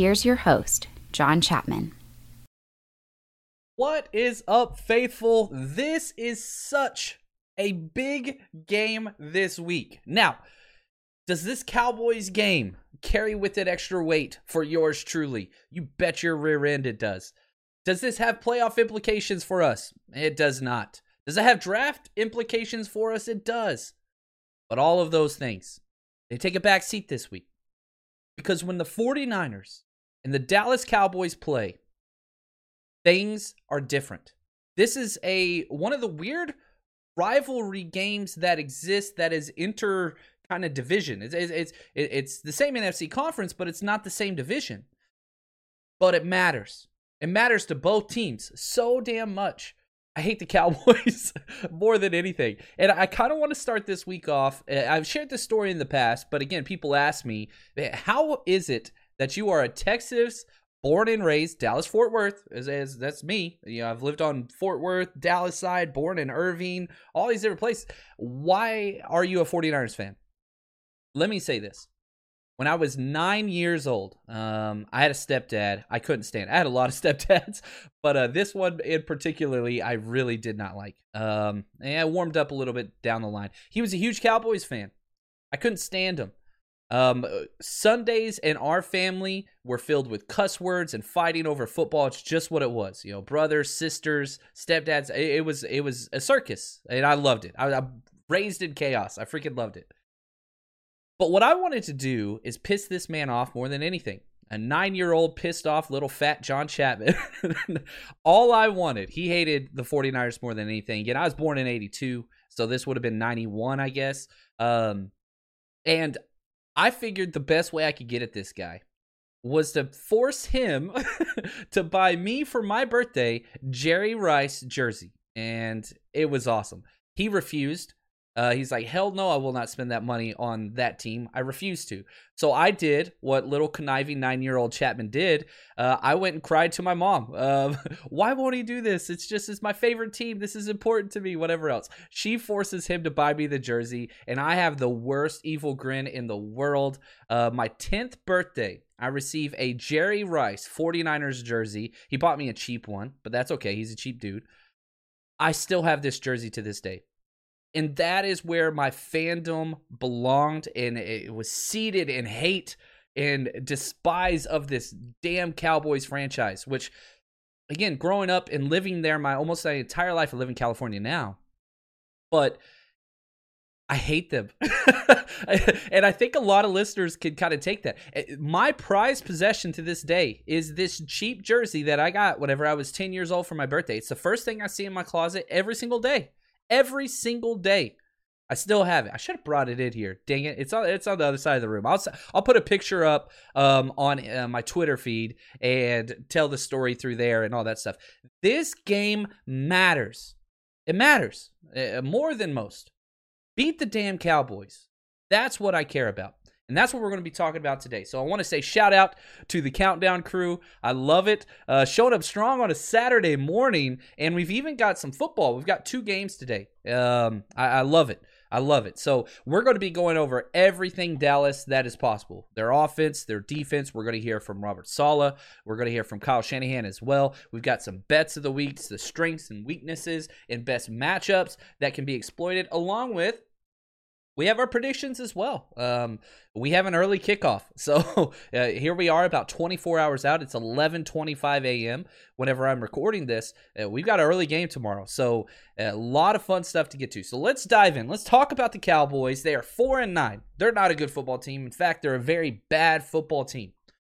Here's your host, John Chapman. What is up, faithful? This is such a big game this week. Now, does this Cowboys game carry with it extra weight for yours truly? You bet your rear end it does. Does this have playoff implications for us? It does not. Does it have draft implications for us? It does. But all of those things, they take a back seat this week. Because when the 49ers and the Dallas Cowboys play, things are different. This is a one of the weird rivalry games that exist that is inter kind of division. It's it's it's, it's the same NFC conference, but it's not the same division. But it matters. It matters to both teams so damn much. I hate the Cowboys more than anything. And I kind of want to start this week off. uh, I've shared this story in the past, but again, people ask me, eh, how is it that you are a Texas born and raised Dallas Fort Worth as, as that's me. You know, I've lived on Fort Worth, Dallas side, born in Irving, all these different places. Why are you a 49ers fan? Let me say this. When I was nine years old, um, I had a stepdad. I couldn't stand. I had a lot of stepdads, but uh, this one in particularly, I really did not like. Um, and I warmed up a little bit down the line. He was a huge Cowboys fan. I couldn't stand him. Um, Sundays in our family were filled with cuss words and fighting over football. It's just what it was, you know, brothers, sisters, stepdads. It, it was it was a circus, and I loved it. I, I'm raised in chaos. I freaking loved it. But what I wanted to do is piss this man off more than anything. A nine year old pissed off little fat John Chapman. All I wanted, he hated the 49ers more than anything. Again, I was born in 82, so this would have been 91, I guess. Um, and I figured the best way I could get at this guy was to force him to buy me for my birthday Jerry Rice jersey. And it was awesome. He refused. Uh, he's like, hell no, I will not spend that money on that team. I refuse to. So I did what little conniving nine year old Chapman did. Uh, I went and cried to my mom. Uh, Why won't he do this? It's just, it's my favorite team. This is important to me, whatever else. She forces him to buy me the jersey, and I have the worst evil grin in the world. Uh, my 10th birthday, I receive a Jerry Rice 49ers jersey. He bought me a cheap one, but that's okay. He's a cheap dude. I still have this jersey to this day and that is where my fandom belonged and it was seated in hate and despise of this damn cowboys franchise which again growing up and living there my almost my entire life i live in california now. But i hate them. And i think a lot of listeners can kind of take that. Eh, my prized possession to this day is this cheap jersey that i got whenever i was 10 years old for my birthday. It's the first thing i see in my closet every single day every single day. I still have it. I should have brought it in here. Dang it! It's on. It's on the other side of the room. I'll. I'll put a picture up um, on uh, my Twitter feed and tell the story through there and all that stuff. This game matters. It matters uh, more than most. Beat the damn Cowboys. That's what I care about. And that's what we're going to be talking about today. So I want to say shout out to the Countdown crew. I love it. Uh, showed up strong on a Saturday morning, and we've even got some football. We've got two games today. Um, I, I love it. I love it. So we're going to be going over everything Dallas that is possible. Their offense, their defense. We're going to hear from Robert Saleh. We're going to hear from Kyle Shanahan as well. We've got some bets of the weeks, the strengths and weaknesses, and best matchups that can be exploited, along with we have our predictions as well. Um, we have an early kickoff, so uh, here we are, about 24 hours out. It's 11:25 a.m. Whenever I'm recording this, uh, we've got an early game tomorrow, so a lot of fun stuff to get to. So let's dive in. Let's talk about the Cowboys. They are four and nine. They're not a good football team. In fact, they're a very bad football team.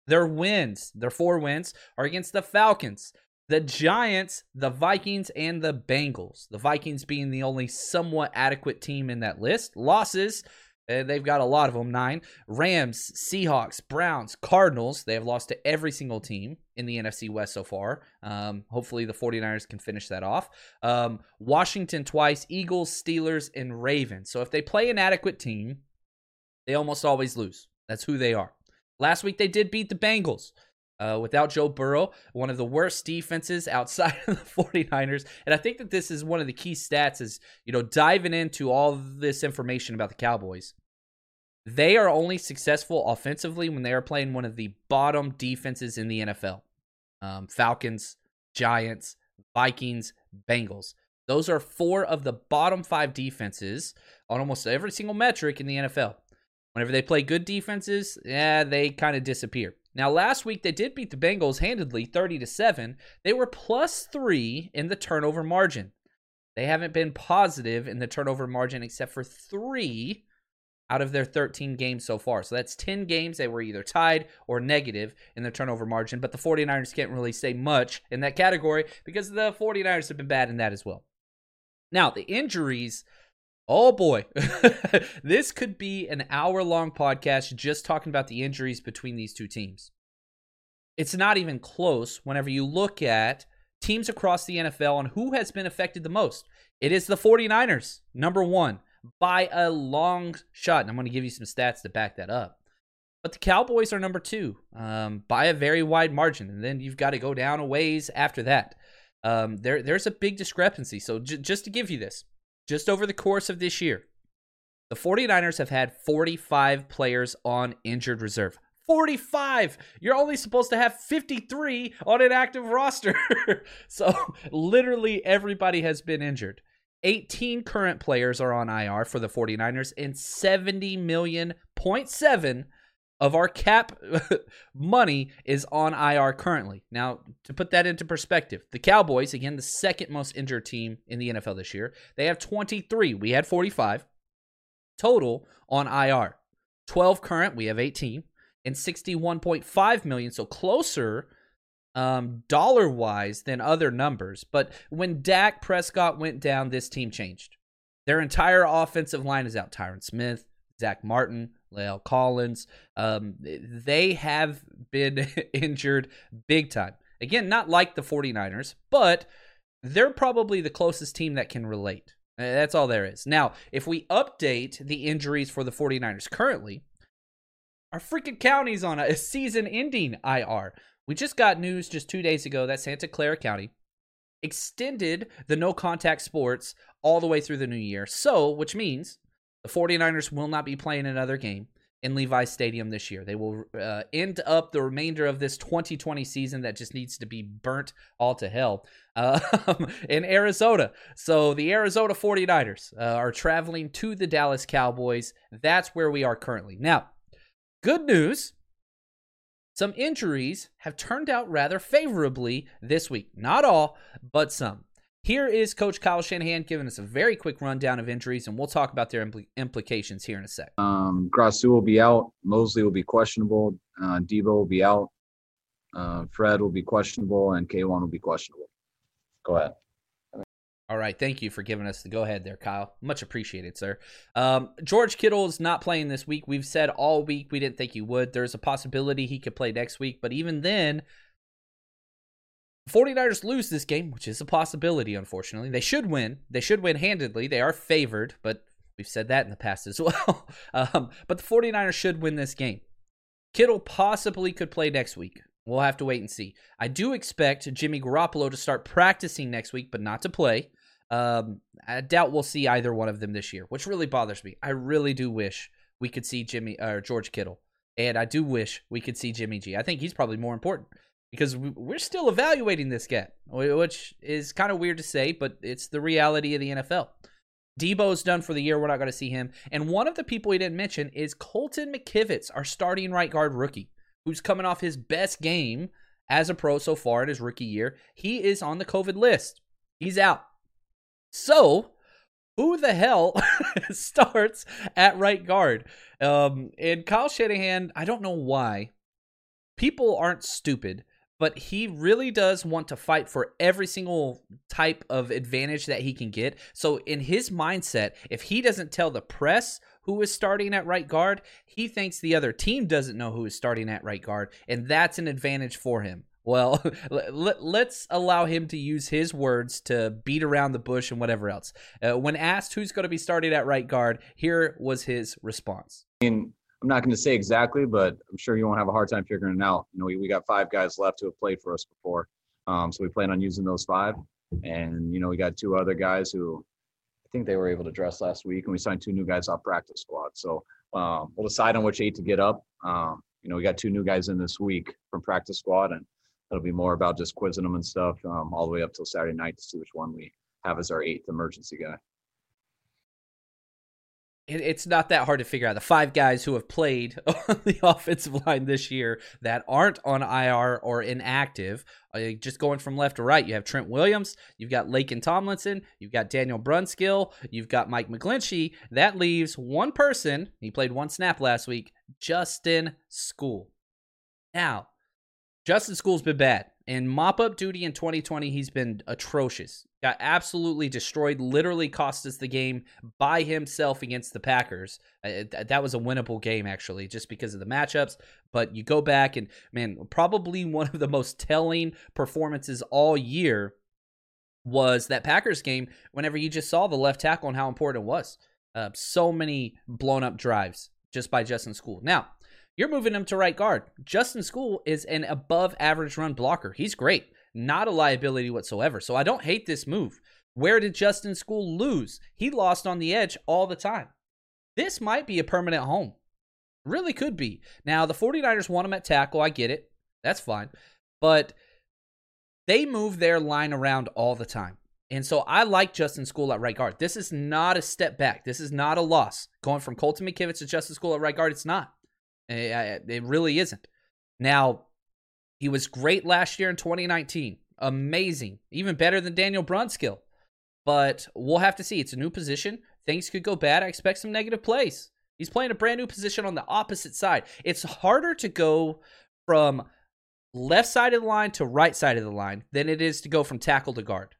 Their wins, their four wins, are against the Falcons, the Giants, the Vikings, and the Bengals. The Vikings being the only somewhat adequate team in that list. Losses, uh, they've got a lot of them nine. Rams, Seahawks, Browns, Cardinals. They have lost to every single team in the NFC West so far. Um, hopefully, the 49ers can finish that off. Um, Washington twice, Eagles, Steelers, and Ravens. So if they play an adequate team, they almost always lose. That's who they are. Last week, they did beat the Bengals. Uh, without Joe Burrow, one of the worst defenses outside of the 49ers. And I think that this is one of the key stats is, you know, diving into all this information about the Cowboys. They are only successful offensively when they are playing one of the bottom defenses in the NFL. Um, Falcons, Giants, Vikings, Bengals. Those are four of the bottom five defenses on almost every single metric in the NFL. Whenever they play good defenses, yeah, they kind of disappear. Now, last week they did beat the Bengals handedly, 30 to 7. They were plus 3 in the turnover margin. They haven't been positive in the turnover margin except for 3 out of their 13 games so far. So that's 10 games they were either tied or negative in the turnover margin, but the 49ers can't really say much in that category because the 49ers have been bad in that as well. Now, the injuries Oh boy, this could be an hour long podcast just talking about the injuries between these two teams. It's not even close whenever you look at teams across the NFL and who has been affected the most. It is the 49ers, number one, by a long shot. And I'm going to give you some stats to back that up. But the Cowboys are number two um, by a very wide margin. And then you've got to go down a ways after that. Um, there, there's a big discrepancy. So j- just to give you this just over the course of this year, the 49ers have had 45 players on injured reserve. 45. You're only supposed to have 53 on an active roster. so literally everybody has been injured. 18 current players are on IR for the 49ers and 70 million point seven of our cap money is on IR currently. Now, to put that into perspective, the Cowboys, again, the second most injured team in the NFL this year, they have 23. We had 45 total on IR. 12 current, we have 18, and 61.5 million, so closer um, dollar wise than other numbers. But when Dak Prescott went down, this team changed. Their entire offensive line is out. Tyron Smith, Zack Martin, La'el Collins. Um, they have been injured big time. Again, not like the 49ers, but they're probably the closest team that can relate. That's all there is. Now, if we update the injuries for the 49ers currently, our freaking county's on a season ending IR. We just got news just two days ago that Santa Clara County extended the no contact sports all the way through the new year. So, which means the 49ers will not be playing another game in Levi Stadium this year. They will uh, end up the remainder of this 2020 season that just needs to be burnt all to hell uh, in Arizona. So the Arizona 49ers uh, are traveling to the Dallas Cowboys. That's where we are currently. Now, good news. Some injuries have turned out rather favorably this week. Not all, but some. Here is Coach Kyle Shanahan giving us a very quick rundown of injuries, and we'll talk about their impl- implications here in a sec. Um, Grasu will be out. Moseley will be questionable. Uh, Deebo will be out. Uh, Fred will be questionable, and K'Waun will be questionable. Go ahead. All right, thank you for giving us the go ahead there, Kyle. Much appreciated, sir. Um, George Kittle is not playing this week. We've said all week we didn't think he would. There's a possibility he could play next week, but even then, 49ers lose this game, which is a possibility, unfortunately. They should win. They should win handedly. They are favored, but We've said that in the past as well. um, but the 49ers should win this game. Kittle possibly could play next week. We'll have to wait and see. I do expect Jimmy Garoppolo to start practicing next week, but not to play. Um, I doubt we'll see either one of them this year, which really bothers me. I really do wish we could see Jimmy or George Kittle, and I do wish we could see Jimmy G. I think he's probably more important because we're still evaluating this guy, which is kind of weird to say, but it's the reality of the NFL. Deebo's done for the year. We're not going to see him. And one of the people he didn't mention is Colton McKivitz, our starting right guard rookie, who's coming off his best game as a pro so far in his rookie year. He is on the COVID list. He's out. So, who the hell starts at right guard? Um, and Kyle Shanahan, I don't know why. People aren't stupid but he really does want to fight for every single type of advantage that he can get. So, in his mindset, if he doesn't tell the press who is starting at right guard, he thinks the other team doesn't know who is starting at right guard, and that's an advantage for him. Well, let's allow him to use his words to beat around the bush and whatever else. Uh, when asked who's going to be starting at right guard, here was his response. I mean, I'm not going to say exactly, but I'm sure you won't have a hard time figuring it out. You know, we, we got five guys left who have played for us before. Um, so we plan on using those five. And, you know, we got two other guys who I think they were able to dress last week, and we signed two new guys off practice squad. So um, we'll decide on which eight to get up. Um, you know, we got two new guys in this week from practice squad, and it'll be more about just quizzing them and stuff um, all the way up till Saturday night to see which one we have as our eighth emergency guy it's not that hard to figure out. The five guys who have played on the offensive line this year that aren't on IR or inactive, uh, just going from left to right, you have Trent Williams, you've got Laken Tomlinson, you've got Daniel Brunskill, you've got Mike McGlinchey. That leaves one person. He played one snap last week, Justin Skule. Now, Justin Skule's been bad. In mop up duty in 2020, he's been atrocious. Got absolutely destroyed, literally cost us the game by himself against the Packers. Uh, that was a winnable game, actually, just because of the matchups. But you go back and, man, probably one of the most telling performances all year was that Packers game whenever you just saw the left tackle and how important it was. Uh, so many blown up drives just by Justin Skule. Now, you're moving him to right guard. Justin Skule is an above average run blocker. He's great, not a liability whatsoever. So I don't hate this move. Where did Justin Skule lose? He lost on the edge all the time. This might be a permanent home. Really could be. Now, the 49ers want him at tackle. I get it. That's fine. But they move their line around all the time. And so I like Justin Skule at right guard. This is not a step back. This is not a loss. Going from Colton McKivitz to Justin Skule at right guard, it's not. Eh, it really isn't. Now, he was great last year in 2019. Amazing. Even better than Daniel Brunskill. But we'll have to see. It's a new position. Things could go bad. I expect some negative plays. He's playing a brand new position on the opposite side. It's harder to go from left side of the line to right side of the line than it is to go from tackle to guard.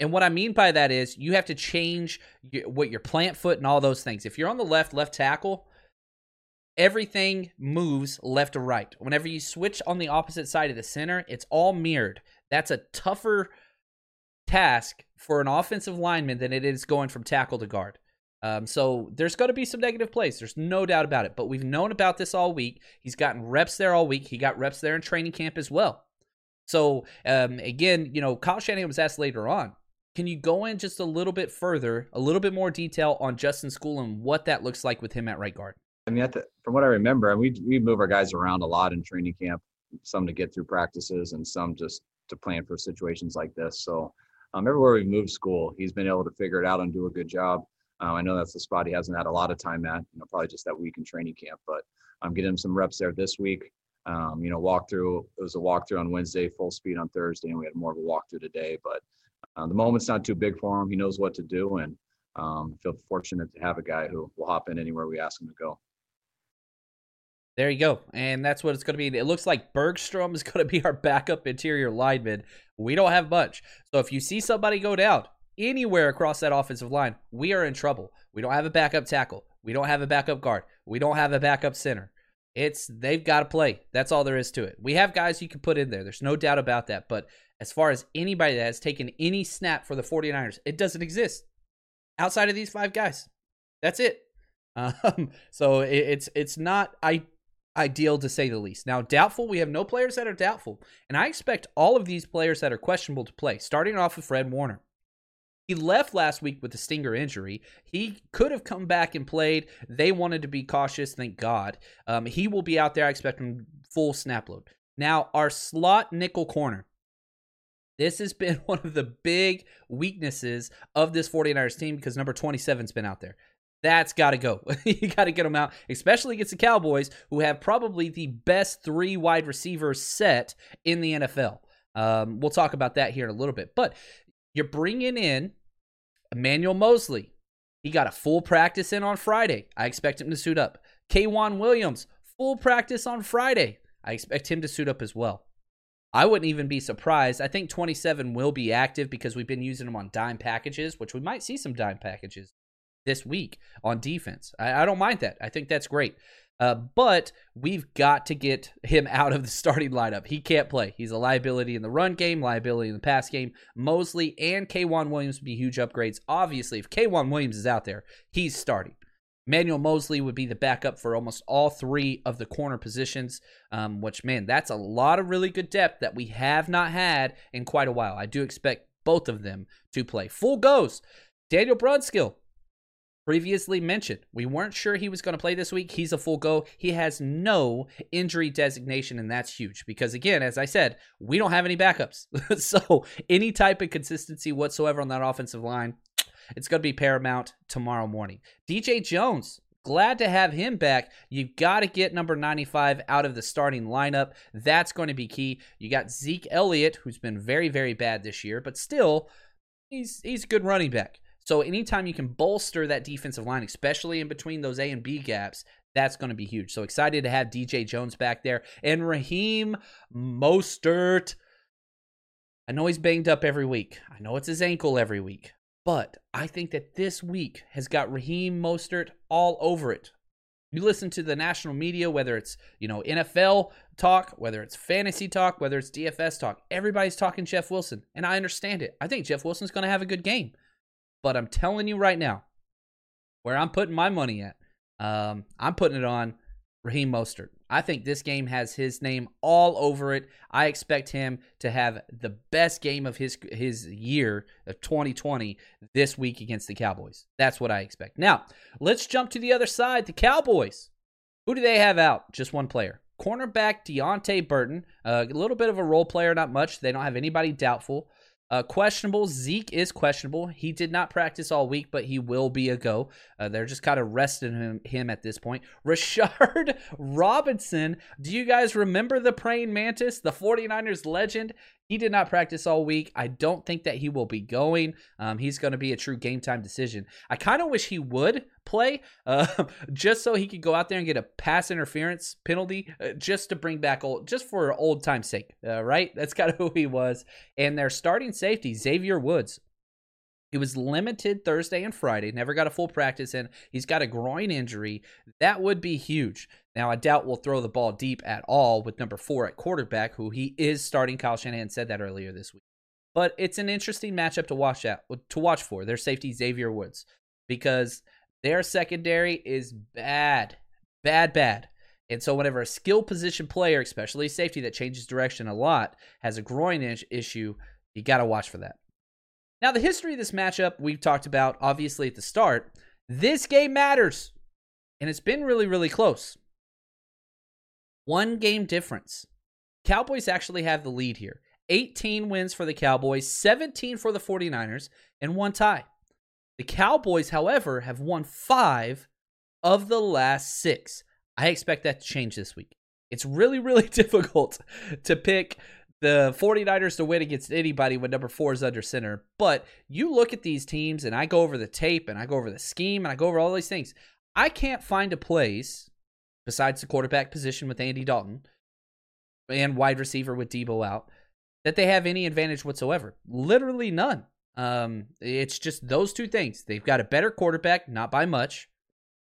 And what I mean by that is you have to change what your plant foot and all those things. If you're on the left, left tackle, everything moves left to right. Whenever you switch on the opposite side of the center, it's all mirrored. That's a tougher task for an offensive lineman than it is going from tackle to guard. Um, so there's going to be some negative plays. There's no doubt about it. But we've known about this all week. He's gotten reps there all week. He got reps there in training camp as well. So um, again, you know, Kyle Shanahan was asked later on. Can you go in just a little bit further, a little bit more detail on Justin Skule and what that looks like with him at right guard? I mean, the, from what I remember, we we move our guys around a lot in training camp. Some to get through practices, and some just to plan for situations like this. So, um, everywhere we move Skule, he's been able to figure it out and do a good job. Uh, I know that's the spot he hasn't had a lot of time at. You know, probably just that week in training camp, but I'm getting him some reps there this week. Um, you know, walkthrough. It was a walkthrough on Wednesday, full speed on Thursday, and we had more of a walkthrough today. But uh, the moment's not too big for him. He knows what to do, and um, feel fortunate to have a guy who will hop in anywhere we ask him to go. There you go. And that's what it's going to be. It looks like Bergstrom is going to be our backup interior lineman. We don't have much. So if you see somebody go down anywhere across that offensive line, we are in trouble. We don't have a backup tackle. We don't have a backup guard. We don't have a backup center. It's they've got to play. That's all there is to it. We have guys you can put in there. There's no doubt about that. But as far as anybody that has taken any snap for the 49ers, it doesn't exist. outside of these five guys. That's it. Um, so it, it's it's not I, ideal to say the least. Now, doubtful, we have no players that are doubtful, and I expect all of these players that are questionable to play. Starting off with Fred Warner. He left last week with a stinger injury. He could have come back and played. They wanted to be cautious, thank God. Um, he will be out there. I expect him full snap load. Now, our slot nickel corner. This has been one of the big weaknesses of this 49ers team because number 27's been out there. That's got to go. you got to get them out, especially against the Cowboys, who have probably the best three wide receivers set in the NFL. Um, we'll talk about that here in a little bit. But you're bringing in Emmanuel Moseley. He got a full practice in on Friday. I expect him to suit up. K'Waun Williams, full practice on Friday. I expect him to suit up as well. I wouldn't even be surprised. I think 27 will be active because we've been using them on dime packages, which we might see some dime packages this week on defense. I, I don't mind that. I think that's great. Uh, but we've got to get him out of the starting lineup. He can't play. He's a liability in the run game, liability in the pass game. Moseley and K'Waun Williams would be huge upgrades. Obviously, if K'Waun Williams is out there, he's starting. Manuel Moseley would be the backup for almost all three of the corner positions, um, which, man, that's a lot of really good depth that we have not had in quite a while. I do expect both of them to play. Full goes. Daniel Brunskill, previously mentioned. We weren't sure he was going to play this week. He's a full go. He has no injury designation, and that's huge because, again, as I said, we don't have any backups. so, any type of consistency whatsoever on that offensive line, it's going to be paramount tomorrow morning. DJ Jones, glad to have him back. You've got to get number 95 out of the starting lineup. That's going to be key. You got Zeke Elliott, who's been very, very bad this year, but still, he's he's a good running back. So anytime you can bolster that defensive line, especially in between those A and B gaps, that's going to be huge. So excited to have DJ Jones back there and Raheem Mostert. I know he's banged up every week. I know it's his ankle every week. But I think that this week has got Raheem Mostert all over it. You listen to the national media, whether it's, you know, NFL talk, whether it's fantasy talk, whether it's DFS talk, everybody's talking Jeff Wilson. And I understand it. I think Jeff Wilson's going to have a good game. But I'm telling you right now, where I'm putting my money at, um, I'm putting it on Raheem Mostert. I think this game has his name all over it. I expect him to have the best game of his his year of 2020 this week against the Cowboys. That's what I expect. Now, let's jump to the other side, the Cowboys. Who do they have out? Just one player. Cornerback Deante Burton, uh, a little bit of a role player, not much. They don't have anybody doubtful. Uh, questionable. Zeke is questionable. He did not practice all week, but he will be a go. Uh, they're just kind of resting him, him at this point. Rashard Robinson. Do you guys remember the praying mantis, the 49ers legend? He did not practice all week. I don't think that he will be going. Um, he's going to be a true game time decision. I kind of wish he would play uh, just so he could go out there and get a pass interference penalty uh, just to bring back old, just for old time's sake, uh, right? That's kind of who he was. And their starting safety, Xavier Woods, he was limited Thursday and Friday, never got a full practice in. He's got a groin injury. That would be huge. Now, I doubt we'll throw the ball deep at all with number four at quarterback, who he is starting. Kyle Shanahan said that earlier this week. But it's an interesting matchup to watch out to watch for. Their safety Xavier Woods because their secondary is bad, bad, bad. And so, whenever a skill position player, especially safety that changes direction a lot, has a groin issue, you got to watch for that. Now, the history of this matchup we've talked about, obviously, at the start. This game matters. And it's been really, really close. One game difference. Cowboys actually have the lead here 18 wins for the Cowboys, 17 for the 49ers, and one tie. The Cowboys, however, have won five of the last six. I expect that to change this week. It's really, really difficult to pick the 49ers to win against anybody when number four is under center. But you look at these teams, and I go over the tape, and I go over the scheme, and I go over all these things. I can't find a place besides the quarterback position with Andy Dalton and wide receiver with Deebo out that they have any advantage whatsoever. Literally none. Um, it's just those two things. They've got a better quarterback, not by much,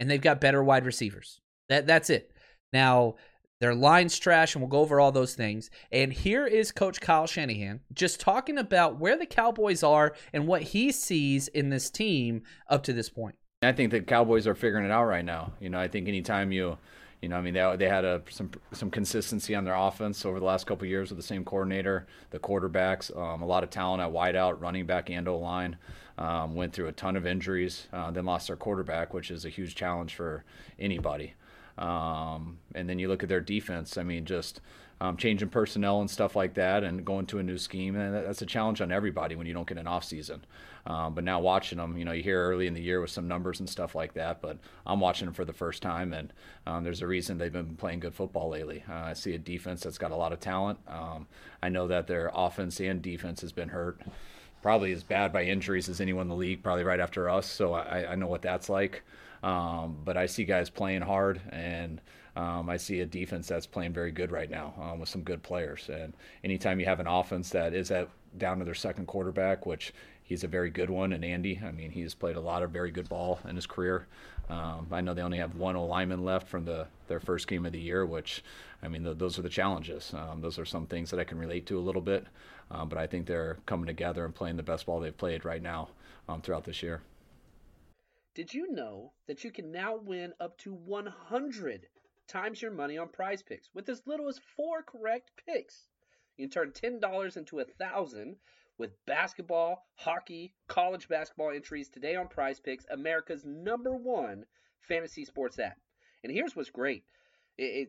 and they've got better wide receivers. That that's it. Now, Their line's trash, and we'll go over all those things. And here is Coach Kyle Shanahan just talking about where the Cowboys are and what he sees in this team up to this point. I think the Cowboys are figuring it out right now. You know, I think anytime you, you know, I mean, they, they had a, some some consistency on their offense over the last couple years with the same coordinator, the quarterbacks, um, a lot of talent at wideout, running back, and O line. Um, went through a ton of injuries, uh, then lost their quarterback, which is a huge challenge for anybody. Um, and then you look at their defense. I mean, just um, changing personnel and stuff like that, and going to a new scheme, and that's a challenge on everybody when you don't get an off season. Um, but now watching them, you know, you hear early in the year with some numbers and stuff like that. But I'm watching them for the first time, and um, there's a reason they've been playing good football lately. Uh, I see a defense that's got a lot of talent. Um, I know that their offense and defense has been hurt probably as bad by injuries as anyone in the league, probably right after us. So I, I know what that's like. Um, but I see guys playing hard, and um, I see a defense that's playing very good right now um, with some good players. And anytime you have an offense that is at down to their second quarterback, which he's a very good one, and Andy, I mean, he's played a lot of very good ball in his career. Um, I know they only have one lineman left from the their first game of the year, which, I mean, the, those are the challenges. Um, those are some things that I can relate to a little bit, um, but I think they're coming together and playing the best ball they've played right now um, throughout this year. Did you know that you can now win up to 100 times your money on PrizePicks with as little as four correct picks? You can turn $10 into a thousand with basketball, hockey, college basketball entries today on PrizePicks, America's number one fantasy sports app. And here's what's great. It, it,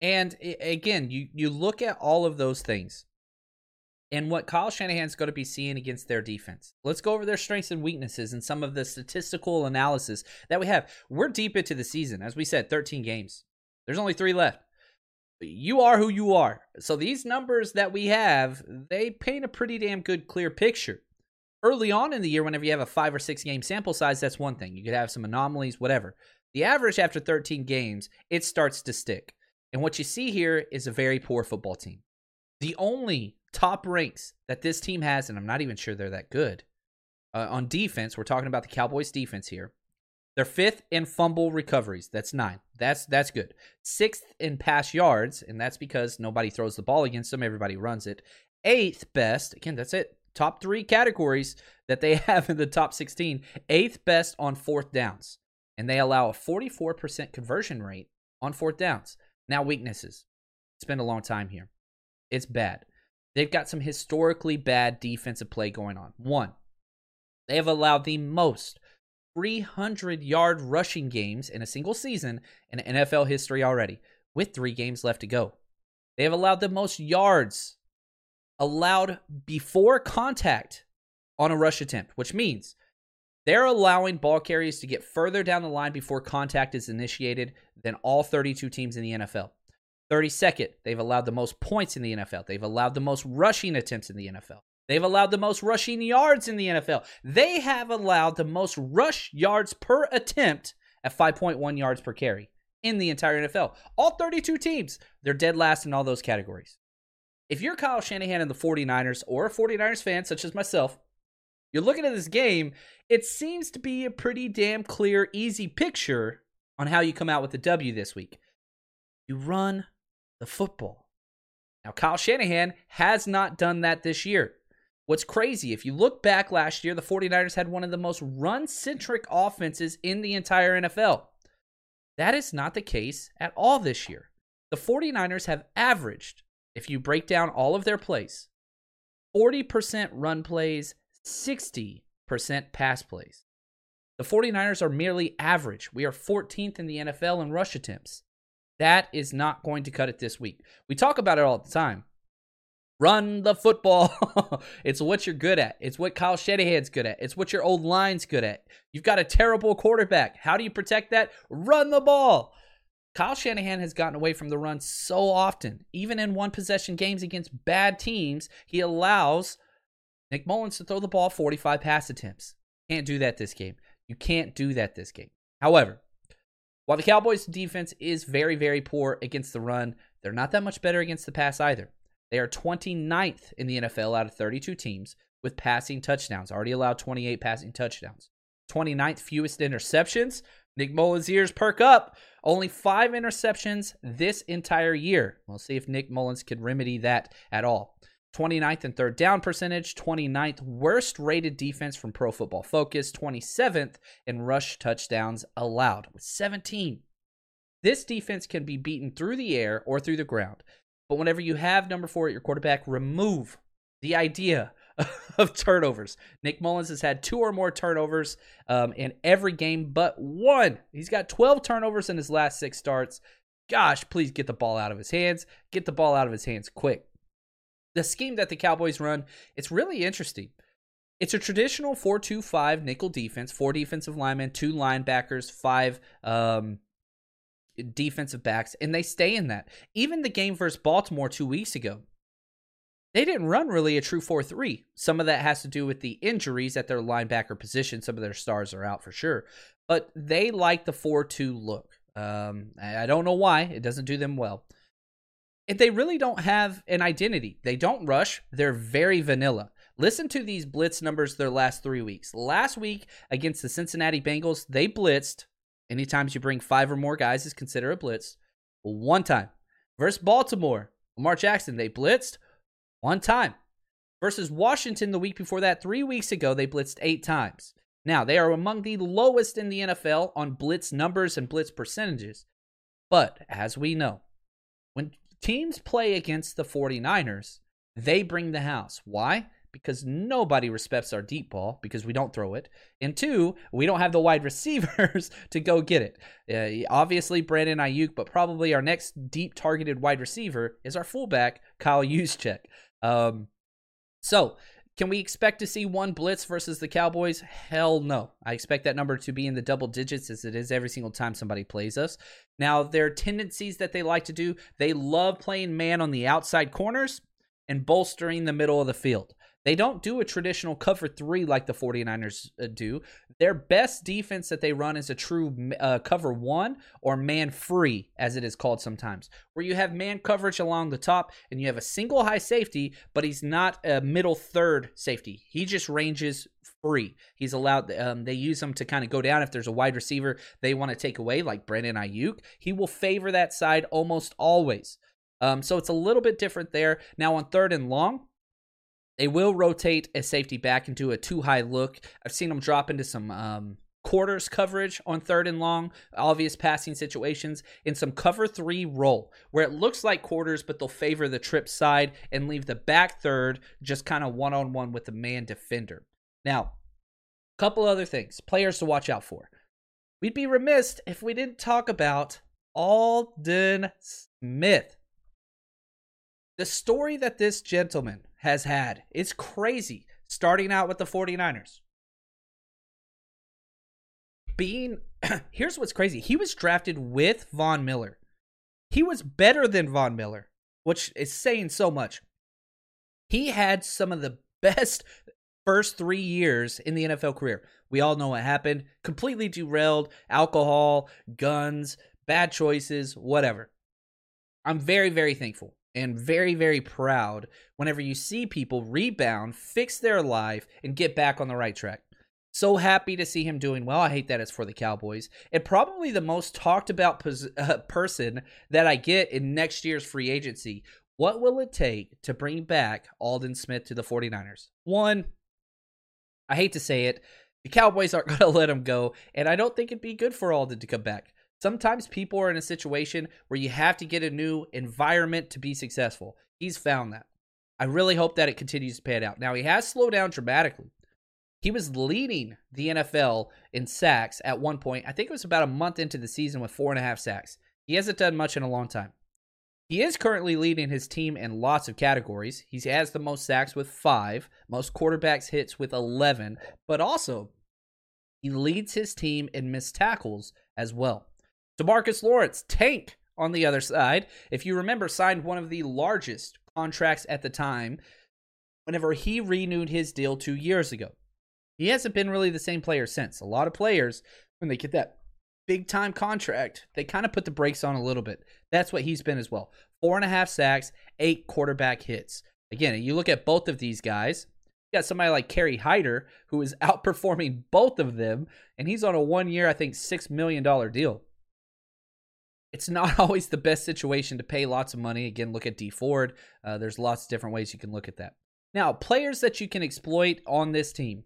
And again, you you look at all of those things and what Kyle Shanahan's going to be seeing against their defense. Let's go over their strengths and weaknesses and some of the statistical analysis that we have. We're deep into the season. As we said, 13 games. There's only three left. You are who you are. So these numbers that we have, they paint a pretty damn good, clear picture. Early on in the year, whenever you have a five or six game sample size, that's one thing. You could have some anomalies, whatever. The average after 13 games, it starts to stick. And what you see here is a very poor football team. The only top ranks that this team has, and I'm not even sure they're that good uh, on defense. We're talking about the Cowboys' defense here. They're fifth in fumble recoveries. That's nine. That's that's good. Sixth in pass yards, and that's because nobody throws the ball against them. Everybody runs it. Eighth best. Again, that's it. Top three categories that they have in the top 16. Eighth best on fourth downs, and they allow a 44% conversion rate on fourth downs. Now weaknesses. Spend a long time here. It's bad. They've got some historically bad defensive play going on. One, they have allowed the most 300 yard rushing games in a single season in NFL history already, with three games left to go. They have allowed the most yards allowed before contact on a rush attempt, which means they're allowing ball carriers to get further down the line before contact is initiated than all 32 teams in the NFL. 32nd, they've allowed the most points in the NFL. They've allowed the most rushing attempts in the NFL. They've allowed the most rushing yards in the NFL. They have allowed the most rush yards per attempt at 5.1 yards per carry in the entire NFL. All 32 teams, they're dead last in all those categories. If you're Kyle Shanahan and the 49ers or a 49ers fan such as myself, you're looking at this game, it seems to be a pretty damn clear, easy picture on how you come out with the W this week. You run the football. Now, Kyle Shanahan has not done that this year. What's crazy, if you look back last year, the 49ers had one of the most run centric offenses in the entire NFL. That is not the case at all this year. The 49ers have averaged, if you break down all of their plays, 40% run plays, 60% pass plays. The 49ers are merely average. We are 14th in the NFL in rush attempts. That is not going to cut it this week. We talk about it all the time. Run the football. it's what you're good at. It's what Kyle Shanahan's good at. It's what your old line's good at. You've got a terrible quarterback. How do you protect that? Run the ball. Kyle Shanahan has gotten away from the run so often. Even in one possession games against bad teams, he allows Nick Mullens to throw the ball 45 pass attempts. Can't do that this game. You can't do that this game. However, while the Cowboys' defense is very, very poor against the run, they're not that much better against the pass either. They are 29th in the NFL out of 32 teams with passing touchdowns, already allowed 28 passing touchdowns. 29th fewest interceptions. Nick Mullens' ears perk up. Only five interceptions this entire year. We'll see if Nick Mullens can remedy that at all. 29th in third down percentage, 29th worst rated defense from Pro Football Focus, 27th in rush touchdowns allowed with 17. This defense can be beaten through the air or through the ground. But whenever you have number four at your quarterback, remove the idea of turnovers. Nick Mullens has had two or more turnovers um, in every game but one. He's got 12 turnovers in his last six starts. Gosh, please get the ball out of his hands. Get the ball out of his hands quick. The scheme that the Cowboys run, it's really interesting. It's a traditional 4 2 5 nickel defense, four defensive linemen, two linebackers, five um, defensive backs, and they stay in that. Even the game versus Baltimore two weeks ago, they didn't run really a true 4 3. Some of that has to do with the injuries at their linebacker position. Some of their stars are out for sure. But they like the 4 2 look. Um, I don't know why. It doesn't do them well. They really don't have an identity. They don't rush, they're very vanilla. Listen to these blitz numbers their last three weeks. Last week against the Cincinnati Bengals, they blitzed Anytime you bring five or more guys is considered a blitz. One time. Versus Baltimore, Lamar Jackson, they blitzed one time. Versus Washington the week before that, three weeks ago, they blitzed eight times. Now, they are among the lowest in the NFL on blitz numbers and blitz percentages. But as we know, when teams play against the 49ers, they bring the house. Why? because nobody respects our deep ball because we don't throw it. And two, we don't have the wide receivers to go get it. Uh, obviously, Brandon Aiyuk, but probably our next deep targeted wide receiver is our fullback, Kyle Juszczyk. Um, so, can we expect to see one blitz versus the Cowboys? Hell no. I expect that number to be in the double digits as it is every single time somebody plays us. Now, their tendencies that they like to do, they love playing man on the outside corners and bolstering the middle of the field. They don't do a traditional cover three like the 49ers uh, do. Their best defense that they run is a true uh, cover one or man free, as it is called sometimes, where you have man coverage along the top and you have a single high safety, but he's not a middle third safety. He just ranges free. He's allowed, um, they use him to kind of go down if there's a wide receiver they want to take away, like Brandon Aiyuk. He will favor that side almost always. Um, so it's a little bit different there. Now on third and long, they will rotate a safety back into a two high look. I've seen them drop into some um, quarters coverage on third and long, obvious passing situations, in some cover three roll where it looks like quarters, but they'll favor the trip side and leave the back third just kind of one on one with the man defender. Now, a couple other things, players to watch out for. We'd be remiss if we didn't talk about Aldon Smith. The story that this gentleman has had. It's crazy starting out with the 49ers. Being here's what's crazy. He was drafted with Von Miller. He was better than Von Miller, which is saying so much. He had some of the best first 3 years in the NFL career. We all know what happened. Completely derailed, alcohol, guns, bad choices, whatever. I'm very very thankful and very, very proud whenever you see people rebound, fix their life, and get back on the right track. So happy to see him doing well. I hate that it's for the Cowboys. And probably the most talked about pos- uh, person that I get in next year's free agency. What will it take to bring back Aldon Smith to the 49ers? One, I hate to say it, the Cowboys aren't going to let him go, and I don't think it'd be good for Aldon to come back. Sometimes people are in a situation where you have to get a new environment to be successful. He's found that. I really hope that it continues to pan out. Now, he has slowed down dramatically. He was leading the NFL in sacks at one point. I think it was about a month into the season with four and a half sacks. He hasn't done much in a long time. He is currently leading his team in lots of categories. He has the most sacks with five, most quarterbacks hits with 11, but also he leads his team in missed tackles as well. Demarcus Lawrence, tank on the other side, if you remember, signed one of the largest contracts at the time whenever he renewed his deal two years ago. He hasn't been really the same player since. A lot of players, when they get that big time contract, they kind of put the brakes on a little bit. That's what he's been as well. Four and a half sacks, eight quarterback hits. Again, you look at both of these guys. You got somebody like Kerry Hyder who is outperforming both of them, and he's on a one year, I think, $6 million deal. It's not always the best situation to pay lots of money. Again, look at D Ford. Uh, there's lots of different ways you can look at that. Now, players that you can exploit on this team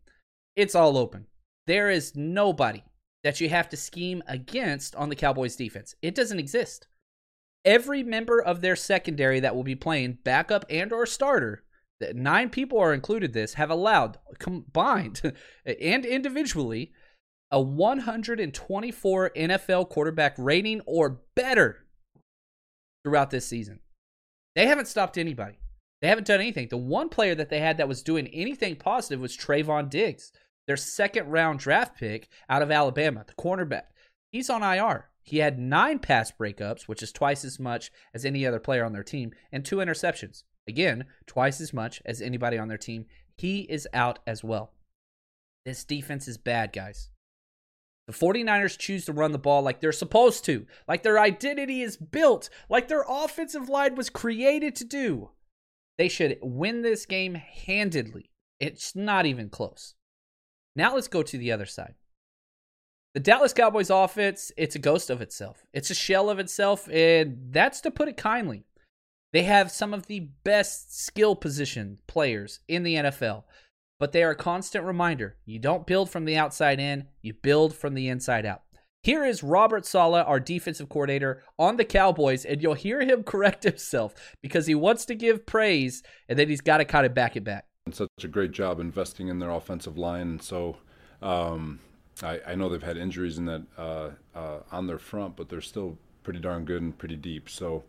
it's all open. There is nobody that you have to scheme against on the Cowboys defense. It doesn't exist. Every member of their secondary that will be playing backup and or starter, nine people are included this, have allowed combined and individually a 124 NFL quarterback rating or better throughout this season. They haven't stopped anybody. They haven't done anything. The one player that they had that was doing anything positive was Trevon Diggs, their second round draft pick out of Alabama, the cornerback. He's on IR. He had nine pass breakups, which is twice as much as any other player on their team, and two interceptions. Again, twice as much as anybody on their team. He is out as well. This defense is bad, guys. The 49ers choose to run the ball like they're supposed to, like their identity is built, like their offensive line was created to do. They should win this game handedly. It's not even close. Now let's go to the other side. The Dallas Cowboys offense, it's a ghost of itself. It's a shell of itself, and that's to put it kindly. They have some of the best skill position players in the NFL, but they are a constant reminder you don't build from the outside in, you build from the inside out. Here is Robert Saleh, our defensive coordinator on the Cowboys, and you'll hear him correct himself because he wants to give praise and then he's got to kind of back it back. Such a great job investing in their offensive line, and so um, I, I, know they've had injuries in that uh, uh, on their front, but they're still pretty darn good and pretty deep. So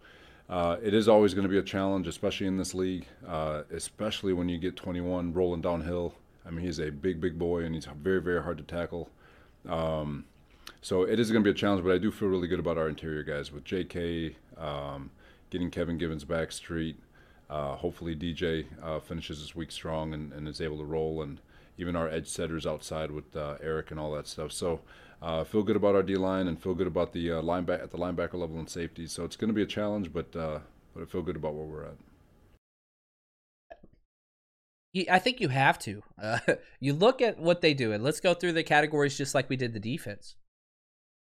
uh, it is always going to be a challenge, especially in this league, uh, especially when you get 21 rolling downhill. I mean, he's a big, big boy, and he's very, very hard to tackle. Um, so it is going to be a challenge, but I do feel really good about our interior guys with J.K. Um, getting Kevin Givens back street. Uh, hopefully DJ uh, finishes this week strong and, and, is able to roll, and even our edge setters outside with uh, Eric and all that stuff. So uh, feel good about our D line and feel good about the uh, linebacker at the linebacker level and safety. So it's going to be a challenge, but uh, but I feel good about where we're at. I think you have to. Uh, you look at what they do, and let's go through the categories just like we did the defense.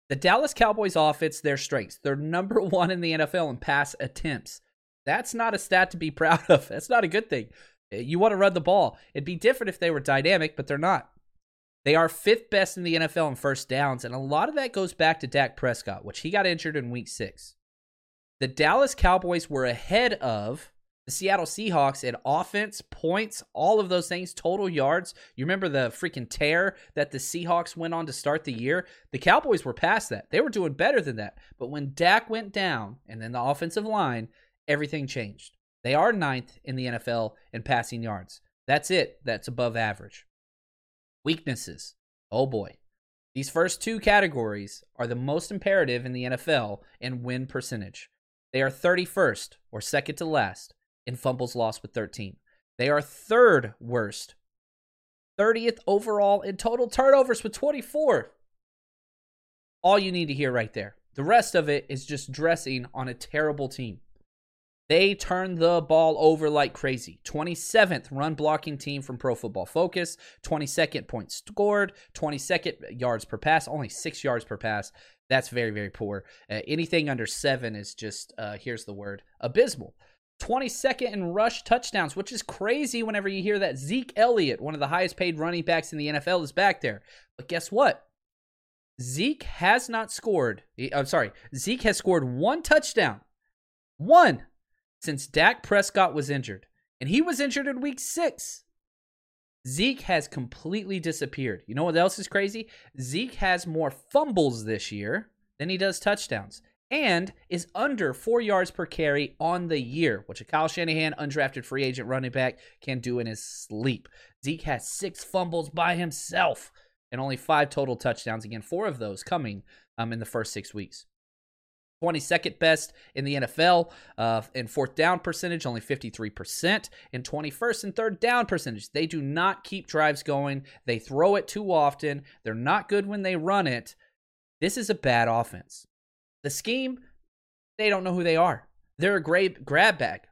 The Dallas Cowboys offense, their strengths. They're number one in the NFL in pass attempts. That's not a stat to be proud of. That's not a good thing. Eh, you want to run the ball. It'd be different if they were dynamic, but they're not. They are fifth best in the NFL in first downs, and a lot of that goes back to Dak Prescott, which he got injured in week six. The Dallas Cowboys were ahead of the Seattle Seahawks in offense, points, all of those things, total yards. You remember the freaking tear that the Seahawks went on to start the year? The Cowboys were past that. They were doing better than that. But when Dak went down and then the offensive line, everything changed. They are ninth in the NFL in passing yards. That's it. That's above average. Weaknesses. Oh boy. These first two categories are the most imperative in the NFL in win percentage. They are 31st or second to last in fumbles lost with 13. They are third worst, 30th overall in total turnovers with 24. All you need to hear right there. The rest of it is just dressing on a terrible team. They turn the ball over like crazy. 27th run blocking team from Pro Football Focus, 22nd points scored, 22nd yards per pass, only six yards per pass. That's very, very poor. Uh, anything under seven is just, uh, here's the word, abysmal. 22nd in rush touchdowns, which is crazy whenever you hear that Zeke Elliott, one of the highest paid running backs in the NFL, is back there. But guess what? Zeke has not scored. I'm sorry. Zeke has scored one touchdown. One since Dak Prescott was injured. And he was injured in week six. Zeke has completely disappeared. You know what else is crazy? Zeke has more fumbles this year than he does touchdowns and is under four yards per carry on the year, which a Kyle Shanahan, undrafted free agent running back, can do in his sleep. Zeke has six fumbles by himself and only five total touchdowns. Again, four of those coming um, in the first six weeks. 22nd best in the NFL uh, in fourth down percentage, only 53%. In 21st and third down percentage, they do not keep drives going. They throw it too often. They're not good when they run it. This is a bad offense. The scheme, they don't know who they are. They're a great grab bag.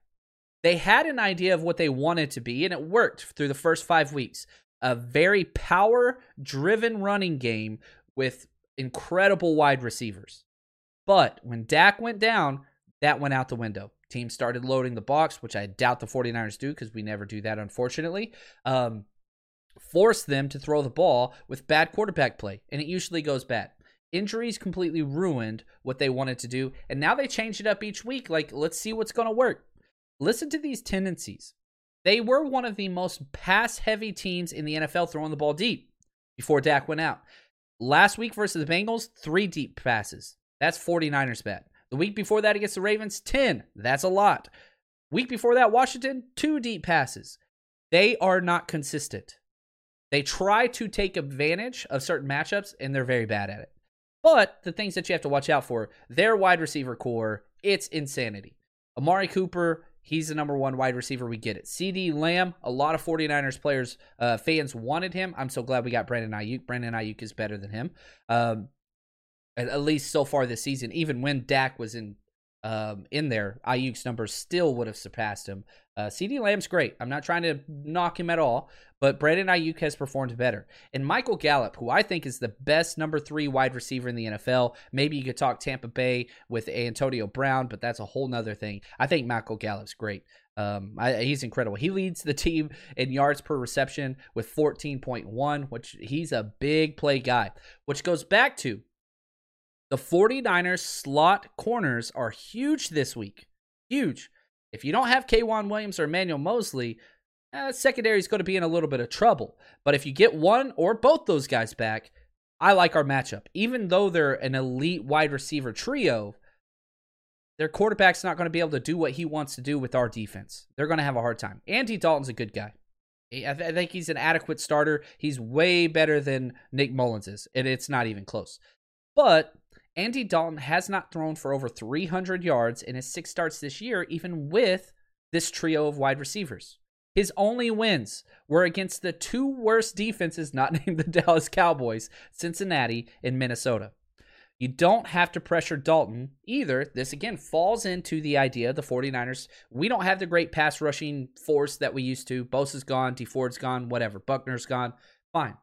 They had an idea of what they wanted to be, and it worked through the first five weeks. A very power driven running game with incredible wide receivers. But when Dak went down, that went out the window. Team started loading the box, which I doubt the 49ers do because we never do that, unfortunately. Um, force them to throw the ball with bad quarterback play, and it usually goes bad. Injuries completely ruined what they wanted to do, and now they change it up each week. Like, let's see what's going to work. Listen to these tendencies. They were one of the most pass heavy teams in the NFL throwing the ball deep before Dak went out. Last week versus the Bengals, three deep passes. That's 49ers bet. The week before that against the Ravens, 10. That's a lot. Week before that, Washington, two deep passes. They are not consistent. They try to take advantage of certain matchups, and they're very bad at it. But the things that you have to watch out for, their wide receiver core, it's insanity. Amari Cooper, he's the number one wide receiver. We get it. CeeDee Lamb, a lot of 49ers players, uh, fans wanted him. I'm so glad we got Brandon Aiyuk. Brandon Aiyuk is better than him. Um, at, at least so far this season. Even when Dak was in um, in there, Aiyuk's numbers still would have surpassed him. Uh, CeeDee Lamb's great. I'm not trying to knock him at all, but Brandon Aiyuk has performed better. And Michael Gallup, who I think is the best number three wide receiver in the NFL. Maybe you could talk Tampa Bay with Antonio Brown, but that's a whole nother thing. I think Michael Gallup's great. Um, I, he's incredible. He leads the team in yards per reception with 14.1, which he's a big play guy, which goes back to the 49ers slot corners are huge this week. Huge. If you don't have K'Waun Williams or Emmanuel Moseley, eh, secondary is going to be in a little bit of trouble. But if you get one or both those guys back, I like our matchup. Even though they're an elite wide receiver trio, their quarterback's not going to be able to do what he wants to do with our defense. They're going to have a hard time. Andy Dalton's a good guy. I, th- I think he's an adequate starter. He's way better than Nick Mullens is, and it's not even close. But Andy Dalton has not thrown for over 300 yards in his six starts this year, even with this trio of wide receivers. His only wins were against the two worst defenses not named the Dallas Cowboys, Cincinnati, and Minnesota. You don't have to pressure Dalton either. This again falls into the idea of the 49ers. We don't have the great pass rushing force that we used to. Bosa's gone, D Ford's gone, whatever. Buckner's gone. Fine.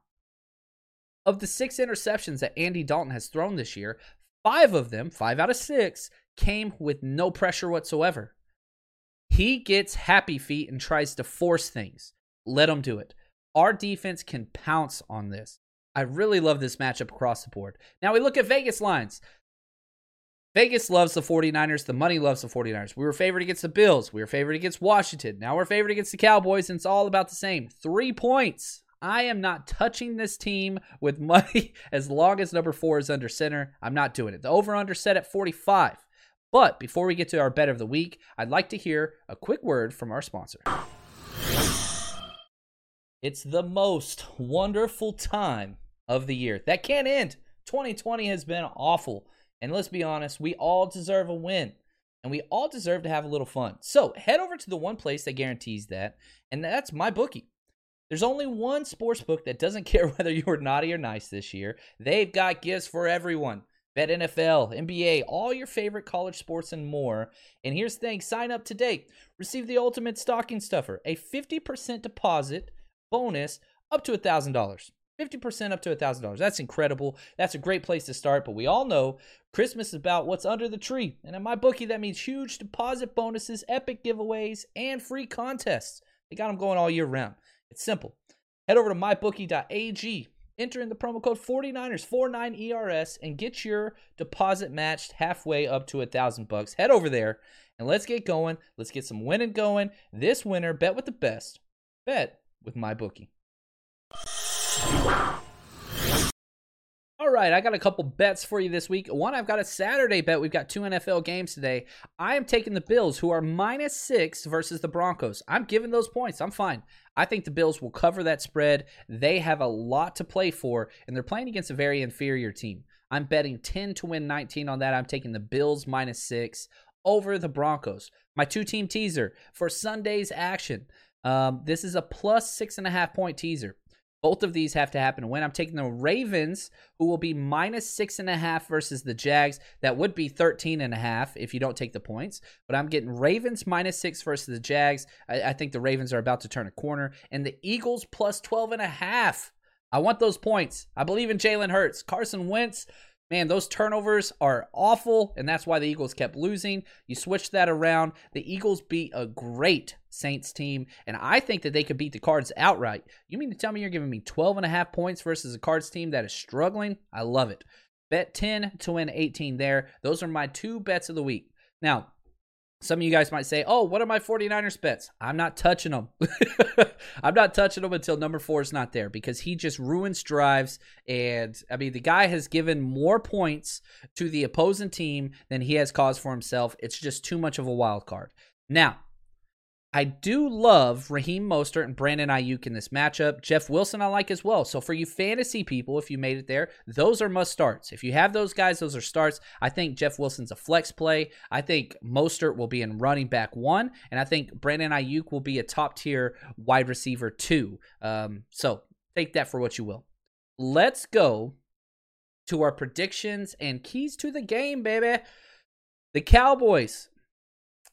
Of the six interceptions that Andy Dalton has thrown this year, Five of them, five out of six, came with no pressure whatsoever. He gets happy feet and tries to force things. Let him do it. Our defense can pounce on this. I really love this matchup across the board. Now we look at Vegas lines. Vegas loves the 49ers. The money loves the 49ers. We were favored against the Bills. We were favored against Washington. Now we're favored against the Cowboys, and it's all about the same. Three points. I am not touching this team with money as long as number four is under center. I'm not doing it. The over under set at 45. But before we get to our bet of the week, I'd like to hear a quick word from our sponsor. It's the most wonderful time of the year. That can't end. 2020 has been awful. And let's be honest, we all deserve a win. And we all deserve to have a little fun. So head over to the one place that guarantees that, and that's my bookie. There's only one sports book that doesn't care whether you were naughty or nice this year. They've got gifts for everyone. Bet NFL, NBA, all your favorite college sports and more. And here's the thing sign up today. Receive the ultimate stocking stuffer, a 50% deposit bonus up to $1,000. 50% up to $1,000. That's incredible. That's a great place to start. But we all know Christmas is about what's under the tree. And in my bookie, that means huge deposit bonuses, epic giveaways, and free contests. They got them going all year round. It's simple. Head over to mybookie.ag, enter in the promo code 49ers, 49ERS, and get your deposit matched halfway up to a thousand bucks. Head over there and let's get going. Let's get some winning going. This winter, bet with the best. Bet with my bookie. All right, I got a couple bets for you this week. One, I've got a Saturday bet. We've got two NFL games today. I am taking the Bills, who are minus six versus the Broncos. I'm giving those points. I'm fine. I think the Bills will cover that spread. They have a lot to play for, and they're playing against a very inferior team. I'm betting 10 to win 19 on that. I'm taking the Bills minus six over the Broncos. My two team teaser for Sunday's action. Um, this is a plus six and a half point teaser. Both of these have to happen when I'm taking the Ravens, who will be minus six and a half versus the Jags. That would be 13 and a half if you don't take the points. But I'm getting Ravens minus six versus the Jags. I, I think the Ravens are about to turn a corner. And the Eagles plus 12 and a half. I want those points. I believe in Jalen Hurts. Carson Wentz Man, those turnovers are awful, and that's why the Eagles kept losing. You switch that around. The Eagles beat a great Saints team, and I think that they could beat the Cards outright. You mean to tell me you're giving me 12 and a half points versus a Cards team that is struggling? I love it. Bet 10 to win 18 there. Those are my two bets of the week. Now, some of you guys might say, oh, what are my 49ers bets? I'm not touching them. I'm not touching them until number four is not there because he just ruins drives. And I mean, the guy has given more points to the opposing team than he has caused for himself. It's just too much of a wild card. Now, I do love Raheem Mostert and Brandon Aiyuk in this matchup. Jeff Wilson I like as well. So for you fantasy people, if you made it there, those are must starts. If you have those guys, those are starts. I think Jeff Wilson's a flex play. I think Mostert will be in running back one, and I think Brandon Aiyuk will be a top tier wide receiver two. Um, so take that for what you will. Let's go to our predictions and keys to the game, baby. The Cowboys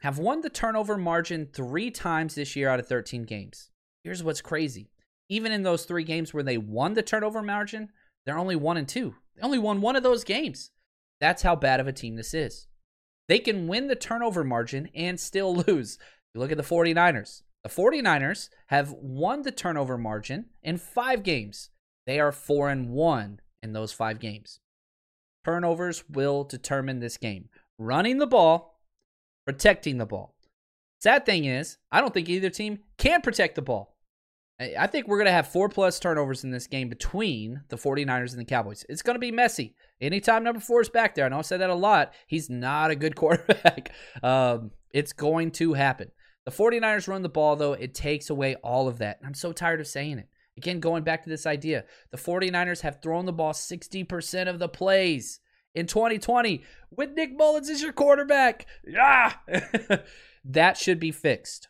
have won the turnover margin three times this year out of 13 games. Here's what's crazy. Even in those three games where they won the turnover margin, they're only one and two. They only won one of those games. That's how bad of a team this is. They can win the turnover margin and still lose. You look at the 49ers. The 49ers have won the turnover margin in five games. They are four and one in those five games. Turnovers will determine this game. Running the ball protecting the ball. Sad thing is, I don't think either team can protect the ball. I think we're going to have four plus turnovers in this game between the 49ers and the Cowboys. It's going to be messy. Anytime number four is back there, I know I've said that a lot, he's not a good quarterback. um, it's going to happen. The 49ers run the ball, though, it takes away all of that. I'm so tired of saying it. Again, going back to this idea, the 49ers have thrown the ball 60% of the plays in 2020 with Nick Mullens as your quarterback. Yeah. that should be fixed.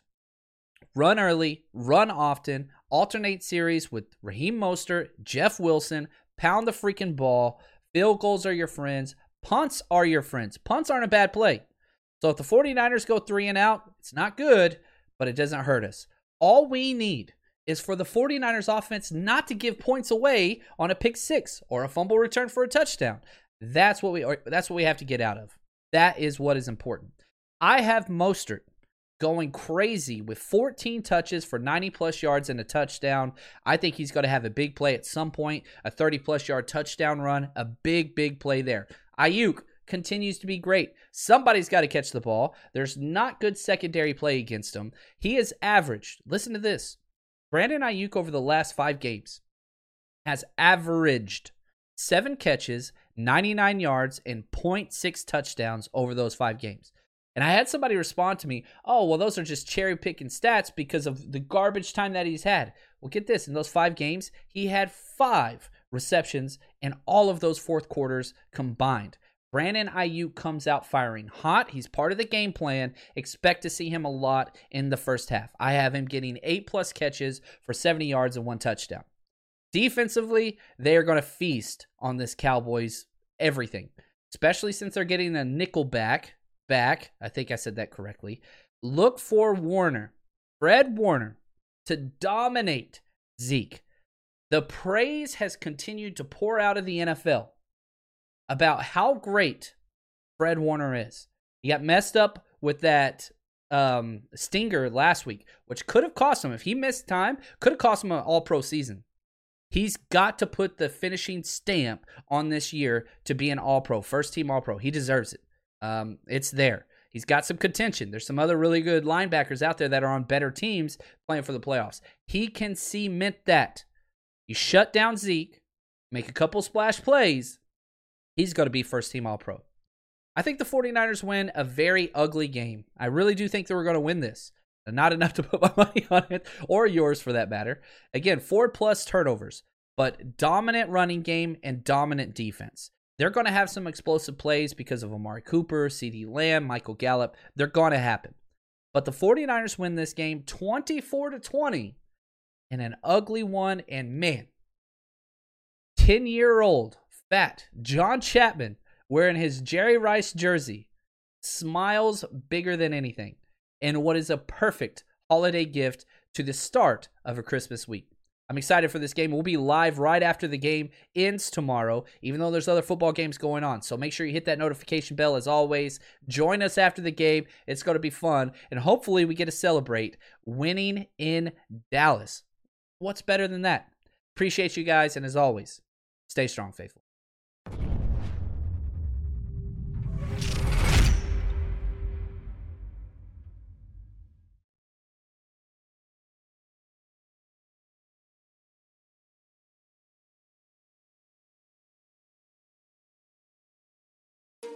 Run early, run often, alternate series with Raheem Mostert, Jeff Wilson, pound the freaking ball. Field goals are your friends. Punts are your friends. Punts aren't a bad play. So if the 49ers go three and out, it's not good, but it doesn't hurt us. All we need is for the 49ers offense not to give points away on a pick six or a fumble return for a touchdown. That's what we are, that's what we have to get out of. That is what is important. I have Mostert going crazy with 14 touches for 90 plus yards and a touchdown. I think he's going to have a big play at some point, a 30 plus yard touchdown run, a big big play there. Aiyuk continues to be great. Somebody's got to catch the ball. There's not good secondary play against him. He has averaged, listen to this. Brandon Aiyuk over the last 5 games has averaged 7 catches 99 yards, and 0.6 touchdowns over those five games. And I had somebody respond to me, oh, well, those are just cherry picking stats because of the garbage time that he's had. Well, get this in those five games, he had five receptions in all of those fourth quarters combined. Brandon Aiyuk comes out firing hot. He's part of the game plan. Expect to see him a lot in the first half. I have him getting eight plus catches for 70 yards and one touchdown. Defensively, they are going to feast on this Cowboys everything. especially since they're getting a nickel back. Back, I think I said that correctly. Look for Warner, Fred Warner, to dominate Zeke. The praise has continued to pour out of the NFL about how great Fred Warner is. He got messed up with that um, stinger last week, which could have cost him if he missed time. Could have cost him an All Pro season. He's got to put the finishing stamp on this year to be an All Pro, first team All Pro. He deserves it. Um, it's there. He's got some contention. There's some other really good linebackers out there that are on better teams playing for the playoffs. He can cement that. You shut down Zeke, make a couple splash plays, he's going to be first team All Pro. I think the 49ers win a very ugly game. I really do think they were going to win this. Not enough to put my money on it, or yours for that matter. Again, four plus turnovers, but dominant running game and dominant defense. They're going to have some explosive plays because of Amari Cooper, CeeDee Lamb, Michael Gallup. They're going to happen. But the 49ers win this game 24 to 20 in an ugly one. And man, 10 year old fat John Chapman wearing his Jerry Rice jersey smiles bigger than anything in what is a perfect holiday gift to the start of a Christmas week. I'm excited for this game. We'll be live right after the game ends tomorrow, even though there's other football games going on. So make sure you hit that notification bell as always. Join us after the game. It's going to be fun. And hopefully, we get to celebrate winning in Dallas. What's better than that? Appreciate you guys. And as always, stay strong, faithful.